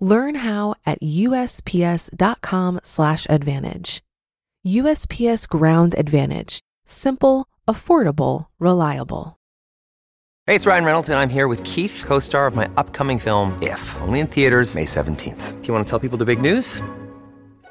Learn how at usps.com/advantage. USPS Ground Advantage: simple, affordable, reliable. Hey, it's Ryan Reynolds and I'm here with Keith, co-star of my upcoming film If, only in theaters May 17th. Do you want to tell people the big news?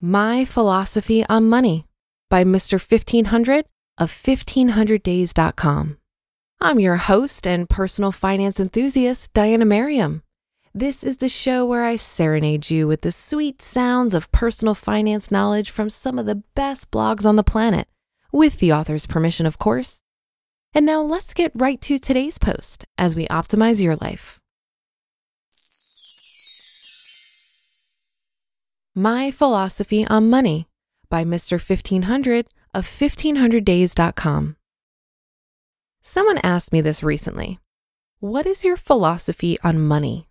My Philosophy on Money by Mr. 1500 of 1500days.com. I'm your host and personal finance enthusiast, Diana Merriam. This is the show where I serenade you with the sweet sounds of personal finance knowledge from some of the best blogs on the planet, with the author's permission, of course. And now let's get right to today's post as we optimize your life. My Philosophy on Money by Mr. 1500 of 1500days.com. Someone asked me this recently. What is your philosophy on money?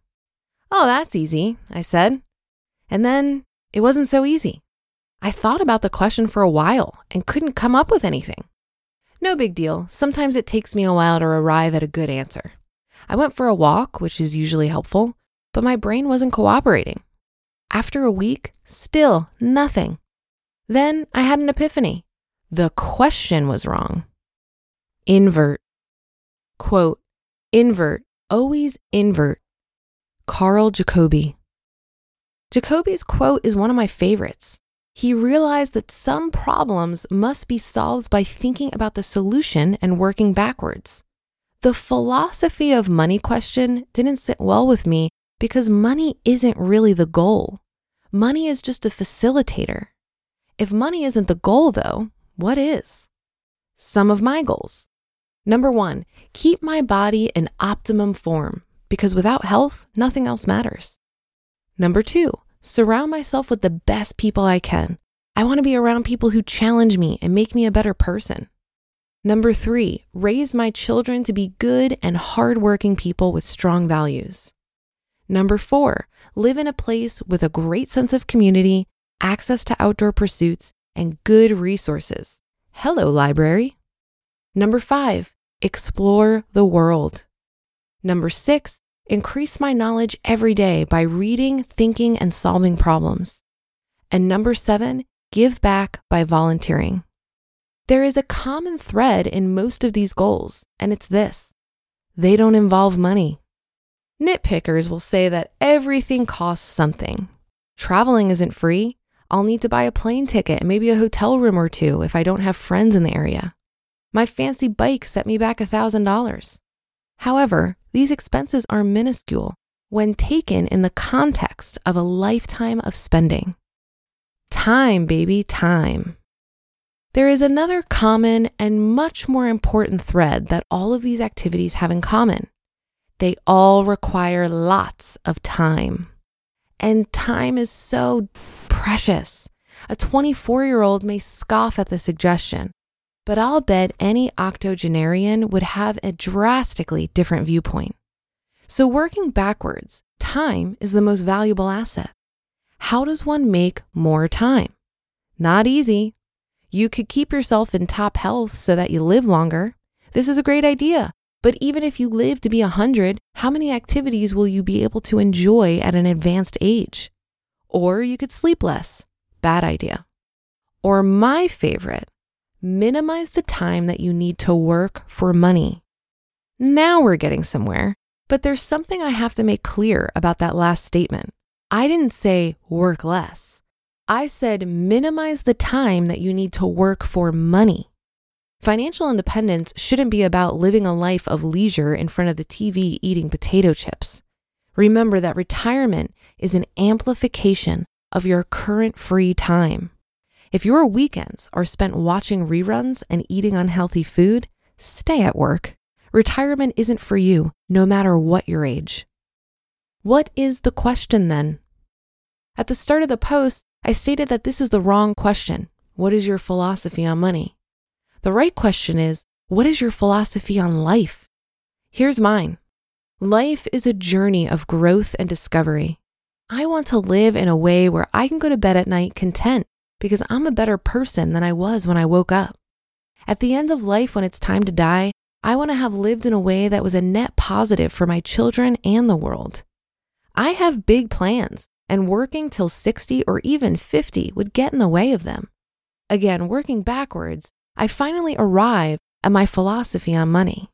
Oh, that's easy, I said. And then it wasn't so easy. I thought about the question for a while and couldn't come up with anything. No big deal. Sometimes it takes me a while to arrive at a good answer. I went for a walk, which is usually helpful, but my brain wasn't cooperating. After a week, still nothing. Then I had an epiphany. The question was wrong. Invert. Quote, invert, always invert. Carl Jacobi. Jacobi's quote is one of my favorites. He realized that some problems must be solved by thinking about the solution and working backwards. The philosophy of money question didn't sit well with me because money isn't really the goal. Money is just a facilitator. If money isn't the goal, though, what is? Some of my goals. Number one, keep my body in optimum form because without health, nothing else matters. Number two, surround myself with the best people I can. I want to be around people who challenge me and make me a better person. Number three, raise my children to be good and hardworking people with strong values. Number four, live in a place with a great sense of community, access to outdoor pursuits, and good resources. Hello, library. Number five, explore the world. Number six, increase my knowledge every day by reading, thinking, and solving problems. And number seven, give back by volunteering. There is a common thread in most of these goals, and it's this they don't involve money. Nitpickers will say that everything costs something. Traveling isn't free. I'll need to buy a plane ticket and maybe a hotel room or two if I don't have friends in the area. My fancy bike set me back $1,000. However, these expenses are minuscule when taken in the context of a lifetime of spending. Time, baby, time. There is another common and much more important thread that all of these activities have in common. They all require lots of time. And time is so precious. A 24 year old may scoff at the suggestion, but I'll bet any octogenarian would have a drastically different viewpoint. So, working backwards, time is the most valuable asset. How does one make more time? Not easy. You could keep yourself in top health so that you live longer. This is a great idea. But even if you live to be 100, how many activities will you be able to enjoy at an advanced age? Or you could sleep less. Bad idea. Or my favorite, minimize the time that you need to work for money. Now we're getting somewhere, but there's something I have to make clear about that last statement. I didn't say work less. I said minimize the time that you need to work for money. Financial independence shouldn't be about living a life of leisure in front of the TV eating potato chips. Remember that retirement is an amplification of your current free time. If your weekends are spent watching reruns and eating unhealthy food, stay at work. Retirement isn't for you, no matter what your age. What is the question then? At the start of the post, I stated that this is the wrong question. What is your philosophy on money? The right question is, what is your philosophy on life? Here's mine. Life is a journey of growth and discovery. I want to live in a way where I can go to bed at night content because I'm a better person than I was when I woke up. At the end of life, when it's time to die, I want to have lived in a way that was a net positive for my children and the world. I have big plans, and working till 60 or even 50 would get in the way of them. Again, working backwards, I finally arrive at my philosophy on money.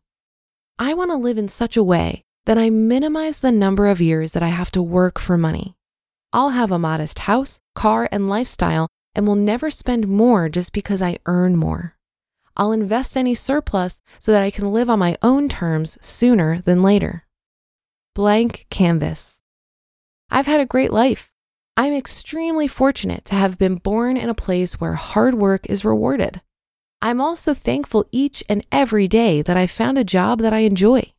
I want to live in such a way that I minimize the number of years that I have to work for money. I'll have a modest house, car, and lifestyle and will never spend more just because I earn more. I'll invest any surplus so that I can live on my own terms sooner than later. Blank canvas. I've had a great life. I'm extremely fortunate to have been born in a place where hard work is rewarded. I'm also thankful each and every day that I found a job that I enjoy.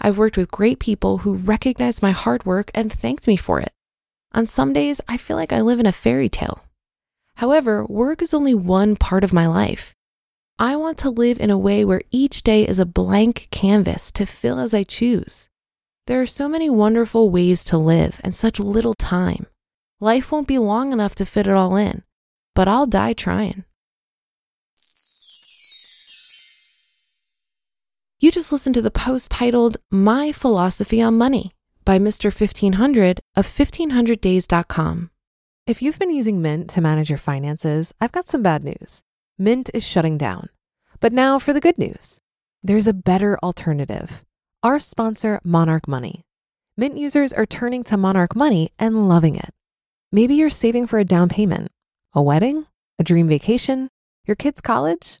I've worked with great people who recognized my hard work and thanked me for it. On some days, I feel like I live in a fairy tale. However, work is only one part of my life. I want to live in a way where each day is a blank canvas to fill as I choose. There are so many wonderful ways to live and such little time. Life won't be long enough to fit it all in, but I'll die trying. You just listened to the post titled My Philosophy on Money by Mr. 1500 of 1500days.com. If you've been using Mint to manage your finances, I've got some bad news. Mint is shutting down. But now for the good news there's a better alternative. Our sponsor, Monarch Money. Mint users are turning to Monarch Money and loving it. Maybe you're saving for a down payment, a wedding, a dream vacation, your kids' college.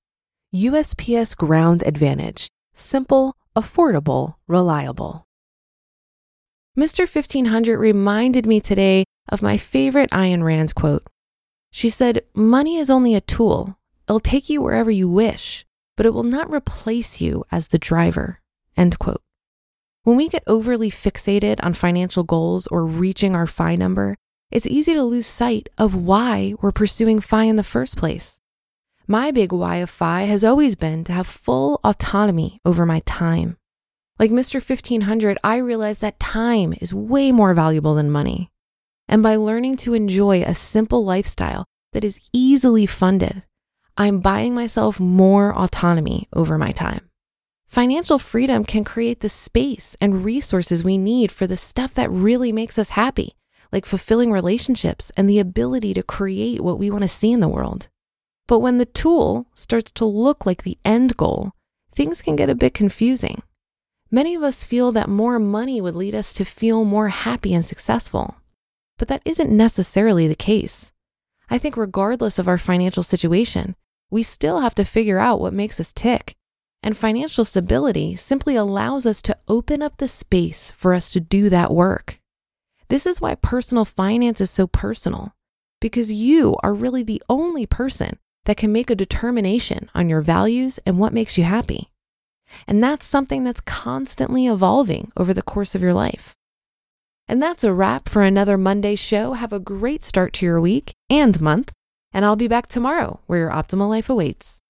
USPS Ground Advantage. Simple, affordable, reliable. Mr. 1500 reminded me today of my favorite Ayn Rand quote. She said, Money is only a tool. It'll take you wherever you wish but it will not replace you as the driver. End quote. When we get overly fixated on financial goals or reaching our FI number, it's easy to lose sight of why we're pursuing FI in the first place. My big why of FI has always been to have full autonomy over my time. Like Mr. 1500, I realized that time is way more valuable than money. And by learning to enjoy a simple lifestyle that is easily funded, I'm buying myself more autonomy over my time. Financial freedom can create the space and resources we need for the stuff that really makes us happy, like fulfilling relationships and the ability to create what we want to see in the world. But when the tool starts to look like the end goal, things can get a bit confusing. Many of us feel that more money would lead us to feel more happy and successful, but that isn't necessarily the case. I think, regardless of our financial situation, we still have to figure out what makes us tick. And financial stability simply allows us to open up the space for us to do that work. This is why personal finance is so personal, because you are really the only person that can make a determination on your values and what makes you happy. And that's something that's constantly evolving over the course of your life. And that's a wrap for another Monday show. Have a great start to your week and month. And I'll be back tomorrow where your optimal life awaits.